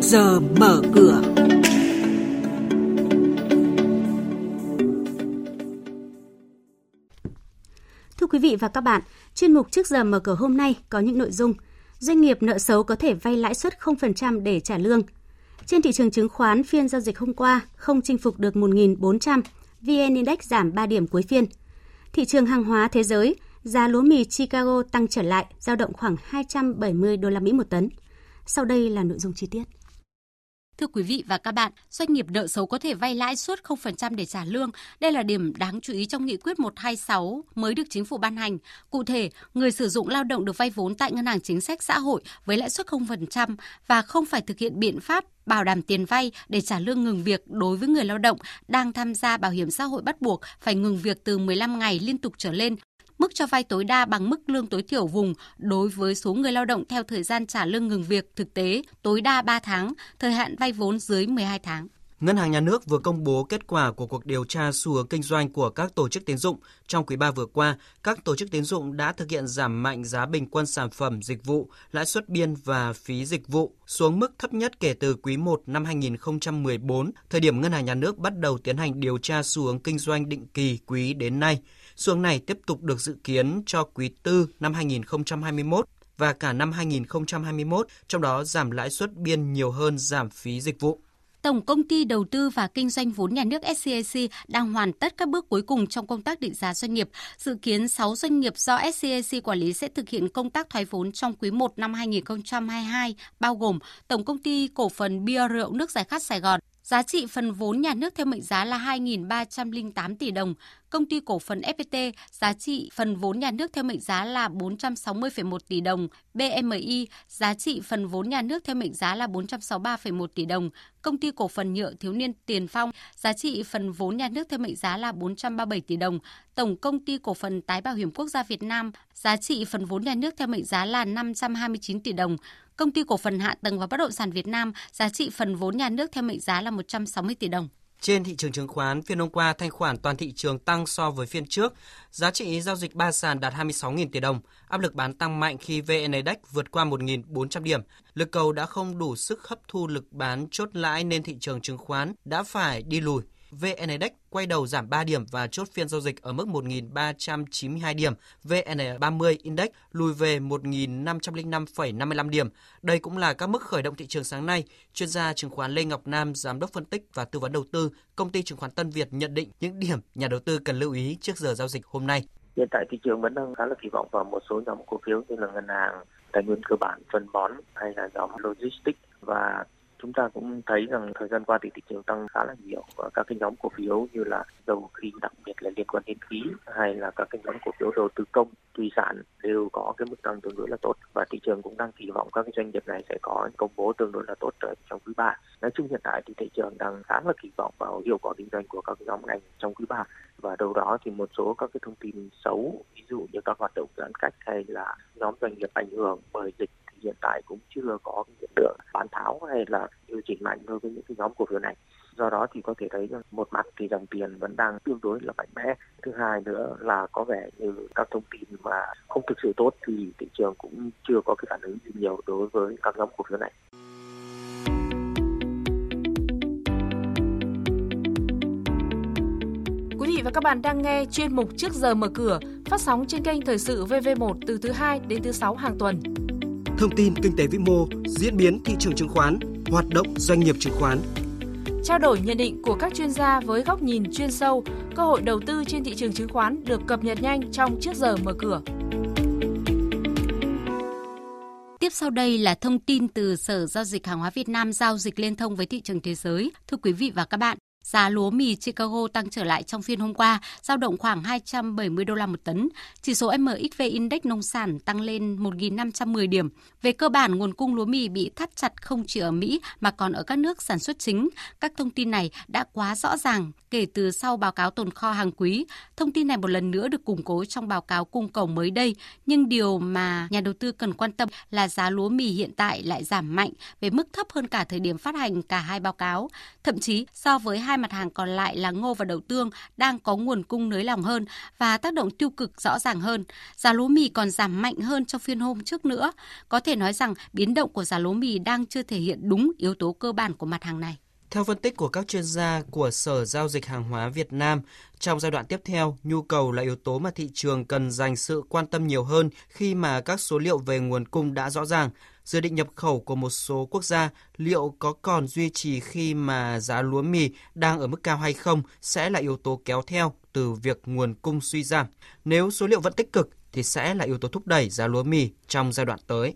trước giờ mở cửa. Thưa quý vị và các bạn, chuyên mục trước giờ mở cửa hôm nay có những nội dung Doanh nghiệp nợ xấu có thể vay lãi suất 0% để trả lương. Trên thị trường chứng khoán, phiên giao dịch hôm qua không chinh phục được 1.400, VN Index giảm 3 điểm cuối phiên. Thị trường hàng hóa thế giới, giá lúa mì Chicago tăng trở lại, giao động khoảng 270 đô la Mỹ một tấn. Sau đây là nội dung chi tiết. Thưa quý vị và các bạn, doanh nghiệp nợ xấu có thể vay lãi suất 0% để trả lương. Đây là điểm đáng chú ý trong nghị quyết 126 mới được chính phủ ban hành. Cụ thể, người sử dụng lao động được vay vốn tại ngân hàng chính sách xã hội với lãi suất 0% và không phải thực hiện biện pháp bảo đảm tiền vay để trả lương ngừng việc đối với người lao động đang tham gia bảo hiểm xã hội bắt buộc phải ngừng việc từ 15 ngày liên tục trở lên mức cho vay tối đa bằng mức lương tối thiểu vùng đối với số người lao động theo thời gian trả lương ngừng việc thực tế tối đa 3 tháng, thời hạn vay vốn dưới 12 tháng. Ngân hàng Nhà nước vừa công bố kết quả của cuộc điều tra xu hướng kinh doanh của các tổ chức tín dụng. Trong quý 3 vừa qua, các tổ chức tín dụng đã thực hiện giảm mạnh giá bình quân sản phẩm dịch vụ, lãi suất biên và phí dịch vụ xuống mức thấp nhất kể từ quý 1 năm 2014, thời điểm Ngân hàng Nhà nước bắt đầu tiến hành điều tra xu hướng kinh doanh định kỳ quý đến nay. Xu hướng này tiếp tục được dự kiến cho quý 4 năm 2021 và cả năm 2021, trong đó giảm lãi suất biên nhiều hơn giảm phí dịch vụ. Tổng công ty đầu tư và kinh doanh vốn nhà nước SCAC đang hoàn tất các bước cuối cùng trong công tác định giá doanh nghiệp. Dự kiến 6 doanh nghiệp do SCAC quản lý sẽ thực hiện công tác thoái vốn trong quý 1 năm 2022, bao gồm Tổng công ty cổ phần bia rượu nước giải khát Sài Gòn, Giá trị phần vốn nhà nước theo mệnh giá là 2.308 tỷ đồng. Công ty cổ phần FPT giá trị phần vốn nhà nước theo mệnh giá là 460,1 tỷ đồng. BMI giá trị phần vốn nhà nước theo mệnh giá là 463,1 tỷ đồng. Công ty cổ phần nhựa thiếu niên Tiền Phong giá trị phần vốn nhà nước theo mệnh giá là 437 tỷ đồng. Tổng công ty cổ phần tái bảo hiểm quốc gia Việt Nam giá trị phần vốn nhà nước theo mệnh giá là 529 tỷ đồng. Công ty cổ phần Hạ tầng và Bất động sản Việt Nam giá trị phần vốn nhà nước theo mệnh giá là 160 tỷ đồng. Trên thị trường chứng khoán, phiên hôm qua thanh khoản toàn thị trường tăng so với phiên trước. Giá trị giao dịch ba sàn đạt 26.000 tỷ đồng. Áp lực bán tăng mạnh khi VN Index vượt qua 1.400 điểm. Lực cầu đã không đủ sức hấp thu lực bán chốt lãi nên thị trường chứng khoán đã phải đi lùi. VN Index quay đầu giảm 3 điểm và chốt phiên giao dịch ở mức 1.392 điểm. VN30 Index lùi về 1.505,55 điểm. Đây cũng là các mức khởi động thị trường sáng nay. Chuyên gia chứng khoán Lê Ngọc Nam, giám đốc phân tích và tư vấn đầu tư, công ty chứng khoán Tân Việt nhận định những điểm nhà đầu tư cần lưu ý trước giờ giao dịch hôm nay. Hiện tại thị trường vẫn đang khá là kỳ vọng vào một số nhóm cổ phiếu như là ngân hàng, tài nguyên cơ bản, phân bón hay là nhóm logistics và chúng ta cũng thấy rằng thời gian qua thì thị trường tăng khá là nhiều và các cái nhóm cổ phiếu như là dầu khí đặc biệt là liên quan đến khí hay là các cái nhóm cổ phiếu đầu tư công, thủy sản đều có cái mức tăng tương đối là tốt và thị trường cũng đang kỳ vọng các cái doanh nghiệp này sẽ có công bố tương đối là tốt trong quý ba. Nói chung hiện tại thì thị trường đang khá là kỳ vọng vào hiệu quả kinh doanh của các nhóm ngành trong quý ba. Và đâu đó thì một số các cái thông tin xấu, ví dụ như các hoạt động giãn cách hay là nhóm doanh nghiệp ảnh hưởng bởi dịch hiện tại cũng chưa có hiện tượng hay là điều chỉnh mạnh đối với những cái nhóm cổ phiếu này. Do đó thì có thể thấy rằng một mặt thì dòng tiền vẫn đang tương đối là mạnh mẽ. Thứ hai nữa là có vẻ như các thông tin mà không thực sự tốt thì thị trường cũng chưa có cái phản ứng gì nhiều đối với các nhóm cổ phiếu này. Quý vị và các bạn đang nghe chuyên mục Trước giờ mở cửa, phát sóng trên kênh Thời sự VV1 từ thứ 2 đến thứ 6 hàng tuần thông tin kinh tế vĩ mô, diễn biến thị trường chứng khoán, hoạt động doanh nghiệp chứng khoán. Trao đổi nhận định của các chuyên gia với góc nhìn chuyên sâu, cơ hội đầu tư trên thị trường chứng khoán được cập nhật nhanh trong trước giờ mở cửa. Tiếp sau đây là thông tin từ Sở Giao dịch Hàng hóa Việt Nam giao dịch liên thông với thị trường thế giới. Thưa quý vị và các bạn, Giá lúa mì Chicago tăng trở lại trong phiên hôm qua, giao động khoảng 270 đô la một tấn. Chỉ số MXV Index nông sản tăng lên 1.510 điểm. Về cơ bản, nguồn cung lúa mì bị thắt chặt không chỉ ở Mỹ mà còn ở các nước sản xuất chính. Các thông tin này đã quá rõ ràng kể từ sau báo cáo tồn kho hàng quý. Thông tin này một lần nữa được củng cố trong báo cáo cung cầu mới đây. Nhưng điều mà nhà đầu tư cần quan tâm là giá lúa mì hiện tại lại giảm mạnh về mức thấp hơn cả thời điểm phát hành cả hai báo cáo. Thậm chí so với hai mặt hàng còn lại là ngô và đậu tương đang có nguồn cung nới lỏng hơn và tác động tiêu cực rõ ràng hơn. Giá lúa mì còn giảm mạnh hơn trong phiên hôm trước nữa. Có thể nói rằng biến động của giá lúa mì đang chưa thể hiện đúng yếu tố cơ bản của mặt hàng này. Theo phân tích của các chuyên gia của Sở Giao dịch Hàng hóa Việt Nam, trong giai đoạn tiếp theo, nhu cầu là yếu tố mà thị trường cần dành sự quan tâm nhiều hơn khi mà các số liệu về nguồn cung đã rõ ràng. Dự định nhập khẩu của một số quốc gia, liệu có còn duy trì khi mà giá lúa mì đang ở mức cao hay không sẽ là yếu tố kéo theo từ việc nguồn cung suy giảm. Nếu số liệu vẫn tích cực thì sẽ là yếu tố thúc đẩy giá lúa mì trong giai đoạn tới.